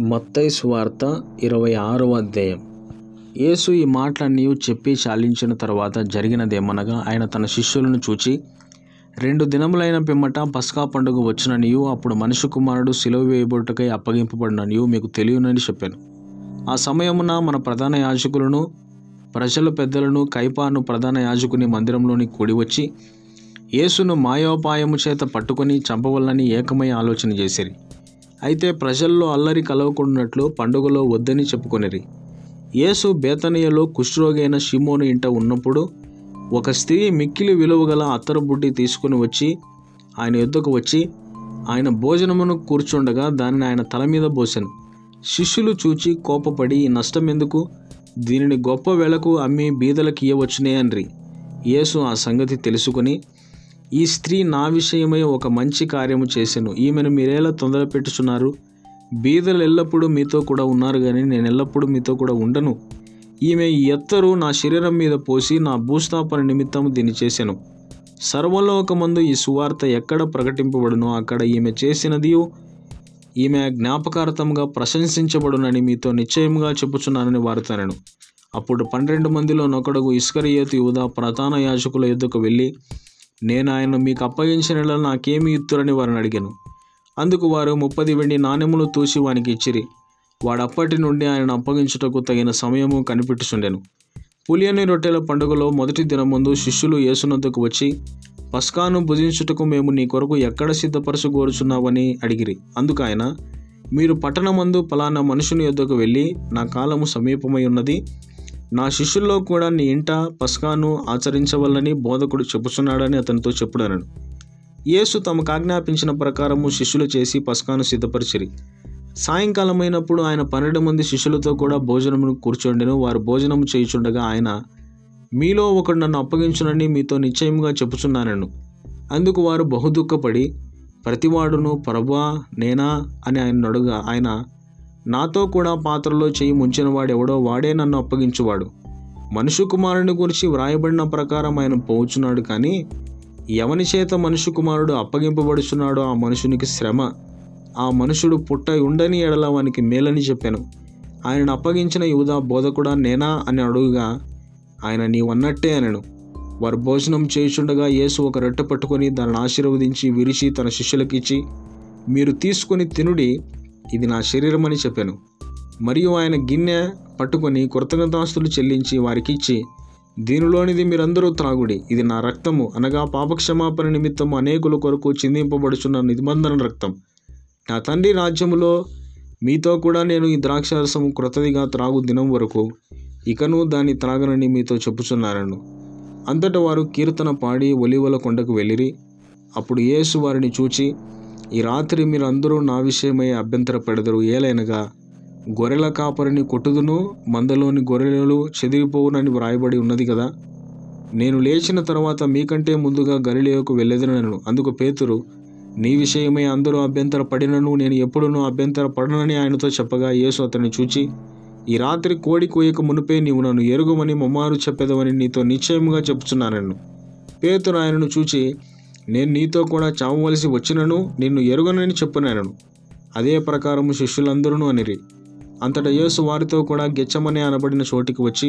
మత్తయి సువార్త ఇరవై ఆరవ అధ్యాయం. యేసు ఈ మాటలన్నీ చెప్పి చాలించిన తర్వాత జరిగినదేమనగా ఆయన తన శిష్యులను చూచి రెండు దినములైన పిమ్మట పస్కా పండుగ వచ్చిననియు అప్పుడు మనిషి కుమారుడు సిలువ వేయబొట్టుకై అప్పగింపబడిననియు మీకు తెలియనని చెప్పాను. ఆ సమయమున మన ప్రధాన యాజకులను ప్రజల పెద్దలను కైపాను ప్రధాన యాజకుని మందిరంలోని కూడి వచ్చి యేసును మాయోపాయము చేత పట్టుకొని చంపవల్లని ఏకమై ఆలోచన చేసిరి. అయితే ప్రజల్లో అల్లరి కలవకుండాట్లు పండుగలో వద్దని చెప్పుకొనిరి. యేసు బేతనియలో కుష్ఠరోగైన షిమోను ఇంట ఉన్నప్పుడు ఒక స్త్రీ మిక్కిలి విలువగల అత్తరబుడ్డి తీసుకుని వచ్చి ఆయన యొద్దకు వచ్చి ఆయన భోజనమును కూర్చుండగా దానిని ఆయన తల మీద పోసెను. శిష్యులు చూచి కోపపడి ఈ నష్టం ఎందుకు దీనిని గొప్ప వేళకు అమ్మి బీదలకు ఇయ్యవచ్చునే అన్రి. యేసు ఆ సంగతి తెలుసుకుని ఈ స్త్రీ నా విషయమై ఒక మంచి కార్యము చేసెను. ఈమెను మీరేలా తొందర పెట్టుచున్నారు? బీదలు ఎల్లప్పుడూ మీతో కూడా ఉన్నారు కానీ నేను ఎల్లప్పుడూ మీతో కూడా ఉండను. ఈమె ఎత్తరు నా శరీరం మీద పోసి నా భూస్థాపన నిమిత్తం దీన్ని చేసెను. సర్వలోకమందు ఈ సువార్త ఎక్కడ ప్రకటింపబడునో అక్కడ ఈమె చేసినది ఈమె జ్ఞాపకార్థంగా ప్రశంసించబడునని మీతో నిశ్చయంగా చెప్పుచున్నానని వారుతానను అప్పుడు పన్నెండు మందిలో నొకడుగు ఇస్కరియోతు యూదా ప్రధాన యాజకుల యుద్ధకు వెళ్ళి నేను ఆయన మీకు అప్పగించిన నాకేమి ఇత్తురని వారిని అడిగాను. అందుకు వారు ముప్పది వెండి నాణెములు తూసి వానికి ఇచ్చిరి. వాడు అప్పటి నుండి ఆయనను అప్పగించుటకు తగిన సమయము కనిపెట్టుచుండెను. పులియని రొట్టెల పండుగలో మొదటి దినముందు శిష్యులు యేసునందుకు వచ్చి పస్కాను భుజించుటకు మేము నీ కొరకు ఎక్కడ సిద్ధపరచు కోరుచున్నావని అడిగిరి. అందుకు ఆయన మీరు పట్టణమందు పలానా మనుషుని యొద్దకు వెళ్ళి నా కాలము సమీపమై ఉన్నది నా శిష్యుల్లో కూడా నీ ఇంట పస్కాను ఆచరించవల్లని బోధకుడు చెప్పుచున్నాడని అతనితో చెప్పుడనను. యేసు తమకు ఆజ్ఞాపించిన ప్రకారము శిష్యులు చేసి పస్కాను సిద్ధపరిచిరి. సాయంకాలమైనప్పుడు ఆయన పన్నెండు మంది శిష్యులతో కూడా భోజనమును కూర్చోండెను. వారు భోజనము చేయుచుండగా ఆయన మీలో ఒకడు నన్ను అప్పగించునని మీతో నిశ్చయముగా చెప్పుచున్నానను. అందుకు వారు బహుదుఖపడి ప్రతివాడును ప్రభా నేనా? అని ఆయన అడుగా ఆయన నాతో కూడా పాత్రలో చేయి ముంచినవాడు ఎవడో వాడే నన్ను అప్పగించువాడు. మనుషు కుమారుని గురించి వ్రాయబడిన ప్రకారం ఆయన పోచున్నాడు కానీ ఎవని చేత మనుషు కుమారుడు అప్పగింపబడుచున్నాడో ఆ మనుషునికి శ్రమ. ఆ మనుషుడు పుట్ట ఉండని ఎడల వానికి మేలని చెప్పాను. ఆయనను అప్పగించిన యూదా బోధకుడా నేనా అని అడుగుగా ఆయన నీవన్నట్టే అనను. వారు భోజనం చేయుచుండగా యేసు ఒక రొట్టె పట్టుకొని దానిని ఆశీర్వదించి విరిచి తన శిష్యులకిచ్చి మీరు తీసుకొని తినుడి ఇది నా శరీరం అని చెప్పాను. మరియు ఆయన గిన్నె పట్టుకొని కృతజ్ఞతాస్తులు చెల్లించి వారికి ఇచ్చి దీనిలోనిది మీరందరూ త్రాగుడి. ఇది నా రక్తము. అనగా పాపక్షమాపణ నిమిత్తం అనేకుల కొరకు చిందింపబడుచున్న నిబంధన రక్తం. నా తండ్రి రాజ్యములో మీతో కూడా నేను ఈ ద్రాక్షారసము క్రొత్తదిగా త్రాగు దినం వరకు ఇకను దాన్ని త్రాగనని మీతో చెప్పుచున్నారను. అంతట వారు కీర్తన పాడి ఒలివల కొండకు వెళ్ళిరి. అప్పుడు యేసు వారిని చూచి ఈ రాత్రి మీరు అందరూ నా విషయమై అభ్యంతరపడదరు. ఏలైనగా గొర్రెల కాపరిని కొట్టుదును మందలోని గొర్రెలు చెదిరిపోవునని వ్రాయబడి ఉన్నది కదా? నేను లేచిన తర్వాత మీకంటే ముందుగా గలిలేయకు వెళ్ళేదనను. అందుకు పేతురు నీ విషయమై అందరూ అభ్యంతర పడినను నేను ఎప్పుడునూ అభ్యంతర పడనని ఆయనతో చెప్పగా యేసు అతన్ని చూచి ఈ రాత్రి కోడి కోయక మునిపే నీవు నన్ను ఎరుగుమని మమ్మారు చెప్పేదవని నీతో నిశ్చయముగా చెప్పుచున్నానన్ను పేతురు ఆయనను చూచి నేను నీతో కూడా చావవలసి వచ్చినను నిన్ను ఎరుగనని చెప్పునాను. అదే ప్రకారం శిష్యులందరూ అనిరి. అంతటా యేసు వారితో కూడా గెచ్చమనే అనబడిన చోటికి వచ్చి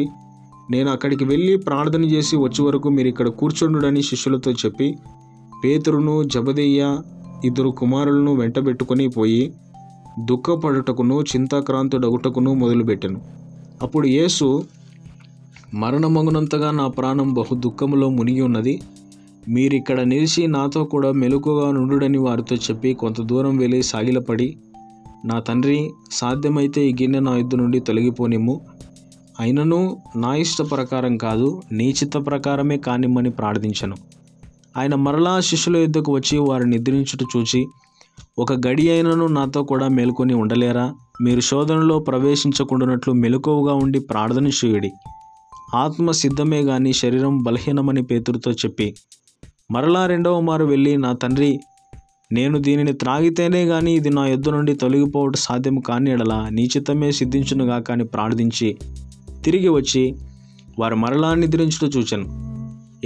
నేను అక్కడికి వెళ్ళి ప్రార్థన చేసి వచ్చే వరకు మీరు ఇక్కడ కూర్చుండుడని శిష్యులతో చెప్పి పేతురును జబదయ్య ఇద్దరు కుమారులను వెంటబెట్టుకొని పోయి దుఃఖపడుటకును చింతాక్రాంతుడగుటకును మొదలుపెట్టెను. అప్పుడు యేసు మరణమగునంతగా నా ప్రాణం బహు దుఃఖములో మునిగి ఉన్నది. మీరిక్కడ నిలిచి నాతో కూడా మెలకుగా నుండుడని వారితో చెప్పి కొంత దూరం వెళ్ళి సాగిలపడి నా తండ్రి సాధ్యమైతే ఈ గిన్నె నా యుద్ధ నుండి తొలగిపోనిమ్ము. అయినను నా ఇష్ట ప్రకారం కాదు నీ చిత్త ప్రకారమే కానిమ్మని ప్రార్థించను. ఆయన మరలా శిష్యుల యుద్ధకు వచ్చి వారిని నిద్రించుట చూచి ఒక గడి అయినను నాతో కూడా మేల్కొని ఉండలేరా? మీరు శోధనలో ప్రవేశించకుండానట్లు మెలకువగా ఉండి ప్రార్థన చేయుడి. ఆత్మ సిద్ధమే గాని శరీరం బలహీనమని పేతురుతో చెప్పి మరలా రెండవ మారు వెళ్ళి నా తండ్రి నేను దీనిని త్రాగితేనే గాని ఇది నా ఎద్దు నుండి తొలగిపోవటం సాధ్యం కాని ఎడలా నీ సిద్ధించునుగా కానీ ప్రార్థించి తిరిగి వచ్చి వారు మరలా నిద్రించుట చూచాను.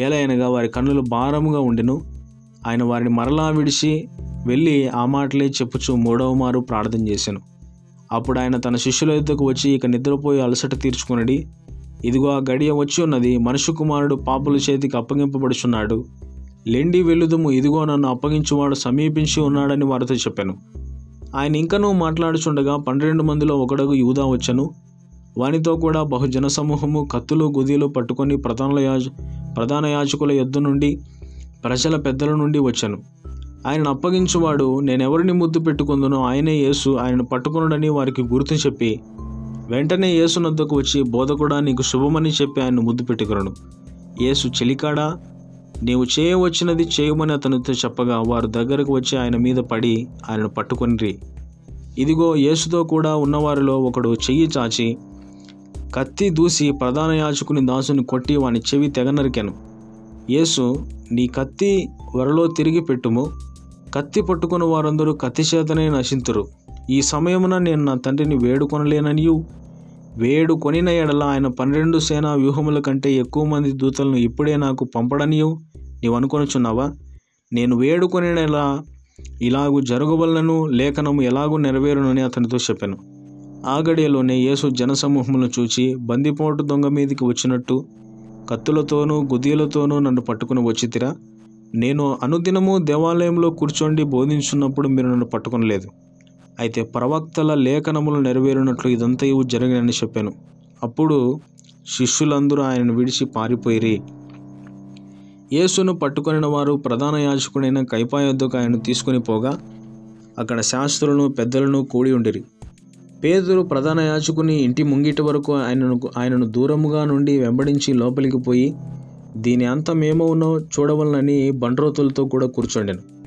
ఏలైనగా వారి కన్నులు భారముగా ఉండెను. ఆయన వారిని మరలా విడిచి వెళ్ళి ఆ మాటలే చెప్పుచు మూడవ మారు ప్రార్థన చేశాను అప్పుడు ఆయన తన శిష్యుల యొద్దకు వచ్చి ఇక నిద్రపోయి అలసట తీర్చుకునడి ఇదిగో ఆ గడియ వచ్చి ఉన్నది మనుషు కుమారుడు పాపుల చేతికి అప్పగింపబడుచున్నాడు. లెండి వెలుదుము ఇదిగో నన్ను అప్పగించువాడు సమీపించి ఉన్నాడని వారితో చెప్పాను. ఆయన ఇంకనూ మాట్లాడుచుండగా పన్నెండు మందిలో ఒకడగు యూదా వచ్చను. వానితో కూడా బహుజన సమూహము కత్తులు గుదీలు పట్టుకొని ప్రధాన యాజ ప్రధాన యాజకుల యొద్ద నుండి ప్రజల పెద్దల నుండి వచ్చాను. ఆయనను అప్పగించువాడు నేనెవరిని ముద్దు పెట్టుకుందునో ఆయనే యేసు ఆయనను పట్టుకున్నాడని వారికి గుర్తు చెప్పి వెంటనే యేసు నద్దకు వచ్చి బోధకుడా నీకు శుభమని చెప్పి ఆయన ముద్దు పెట్టుకురను యేసు చెలికాడా? నీవు చేయవచ్చినది చేయమని అతనితో చెప్పగా వారు దగ్గరకు వచ్చి ఆయన మీద పడి ఆయనను పట్టుకొనిరి. ఇదిగో యేసుతో కూడా ఉన్నవారిలో ఒకడు చెయ్యి చాచి కత్తి దూసి ప్రధాన యాచకుని దాసుని కొట్టి వాని చెవి తెగ నరికాను యేసు నీ కత్తి వరలో తిరిగి పెట్టుము. కత్తి పట్టుకున్న వారందరూ కత్తి చేతనే నశింతురు. ఈ సమయమున నేను నా తండ్రిని వేడుకొనలేననియు. వేడుకొనిన ఎడల ఆయన పన్నెండు సేనా వ్యూహముల కంటే ఎక్కువ మంది దూతలను ఇప్పుడే నాకు పంపడనియు. నీవు అనుకొనుచున్నావా నేను వేడుకొనినలా ఇలాగు జరగవలనను లేఖనము ఎలాగూ నెరవేరునని అతనితో చెప్పాను. ఆ గడియలోనే యేసు జనసమూహములను చూచి బందిపోటు దొంగ మీదికి వచ్చినట్టు కత్తులతోనూ గుదీలతోనూ నన్ను పట్టుకుని వచ్చితిరా. నేను అనుదినము దేవాలయంలో కూర్చోండి బోధించున్నప్పుడు మీరు నన్ను పట్టుకునలేదు. అయితే ప్రవక్తల లేఖనములు నెరవేరినట్లు ఇదంతా ఇవి జరిగినని చెప్పాను. అప్పుడు శిష్యులందరూ ఆయనను విడిచి పారిపోయిరి. యేసును పట్టుకొనిన వారు ప్రధాన యాజకుడైన కైపా ఆయన తీసుకుని పోగా అక్కడ శాస్త్రులను పెద్దలను కూడి ఉండిరి. పేదరు ప్రధాన యాజకుని ఇంటి ముంగిటి వరకు ఆయనను ఆయనను దూరముగా నుండి వెంబడించి లోపలికి పోయి దీని అంతం చూడవలనని బండ్రోతులతో కూడా కూర్చుండెను.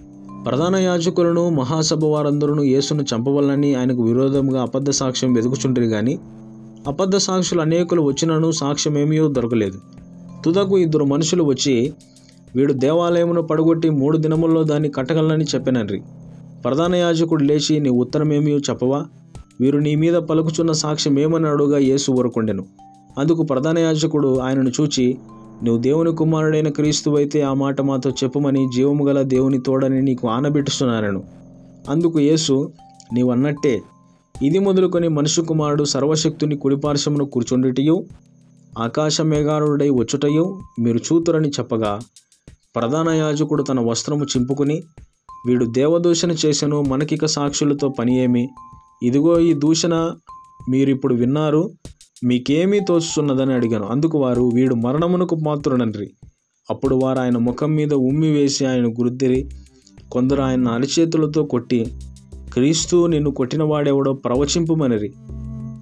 ప్రధాన యాజకులను మహాసభ వారందరూ యేసును చంపవలనని ఆయనకు విరోధంగా అబద్ధ సాక్ష్యం వెతుకుచుంటారు కానీ అబద్ధ సాక్షులు అనేకులు వచ్చినను సాక్ష్యం ఏమీయో దొరకలేదు. తుదకు ఇద్దరు మనుషులు వచ్చి వీడు దేవాలయమును పడగొట్టి మూడు దినముల్లో దాన్ని కట్టగలనని చెప్పినరి ప్రధాన యాజకుడు లేచి నీ ఉత్తరమేమీ చెప్పవా? వీరు నీ మీద పలుకుచున్న సాక్ష్యం ఏమని అడుగా యేసు ఊరుకుండెను. అందుకు ప్రధాన యాజకుడు ఆయనను చూచి నువ్వు దేవుని కుమారుడైన క్రీస్తు అయితే ఆ మాట మాతో చెప్పమని జీవము గల దేవుని తోడని నీకు ఆనబెట్టుస్తున్నాను అందుకు యేసు నీవు అన్నట్టే ఇది మొదలుకొని మనుషు కుమారుడు సర్వశక్తుని కుడిపార్శ్వమును కూర్చుండిటయు ఆకాశ మేఘారుడై వచ్చుటయు మీరు చూతురని చెప్పగా ప్రధాన యాజకుడు తన వస్త్రము చింపుకుని వీడు దేవదూషణ చేసెను మనకిక సాక్షులతో పని ఏమి ఇదిగో ఈ దూషణ మీరిప్పుడు విన్నారు మీకేమీ తోచుతున్నదని అడిగాను. అందుకు వారు వీడు మరణమునకు పాత్రుడనరి. అప్పుడు వారు ఆయన ముఖం మీద ఉమ్మి వేసి ఆయన గురుద్దిరి. కొందరు ఆయన అరిచేతులతో కొట్టి క్రీస్తు నిన్ను కొట్టినవాడెవడో ప్రవచింపుమనిరి.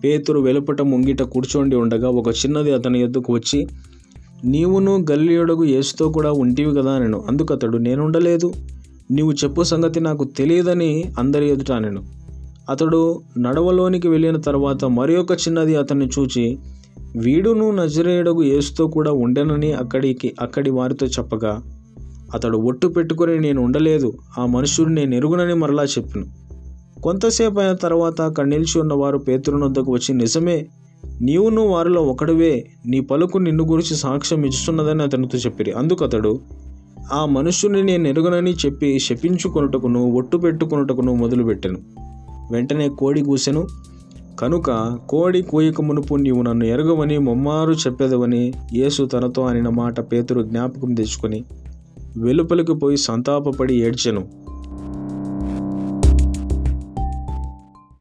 పేతురు వెలుపట ముంగిట కూర్చోండి ఉండగా ఒక చిన్నది అతని ఎద్దుకు వచ్చి నీవును గల్లియుడకు యేసుతో కూడా ఉంటివి కదా నేను అందుకు అతడు నేనుండలేదు. నీవు చెప్పు సంగతి నాకు తెలియదని అందరి ఎదుట నేను అతడు నడవలోనికి వెళ్ళిన తర్వాత మరి ఒక చిన్నది అతన్ని చూచి వీడును నజరేయుడగు యేసుతో కూడా ఉండెనని అక్కడికి అక్కడి వారితో చెప్పగా అతడు ఒట్టు పెట్టుకుని నేను ఉండలేదు ఆ మనుషుడు నేను ఎరుగునని మరలా చెప్పిను. కొంతసేపు అయిన తర్వాత అక్కడ నిలిచి ఉన్నవారు పేతురునొద్దకు వచ్చి నిజమే నీవును వారిలో ఒకడివే నీ పలుకు నిన్ను గురించి సాక్ష్యం ఇస్తున్నదని అతనితో చెప్పిరి. అందుకు అతడు ఆ మనుషుని నేను ఎరుగనని చెప్పి శపించుకొనుటకును ఒట్టు పెట్టుకొనుటకును మొదలుపెట్టాను. వెంటనే కోడి కూసెను. కనుక కోడి కూయక మునుపు నీవు నన్ను ఎరగవని మొమ్మారు చెప్పేదవని యేసు తనతో అనిన మాట పేతురు జ్ఞాపకం తెచ్చుకొని వెలుపలికి పోయి సంతాపపడి ఏడ్చెను.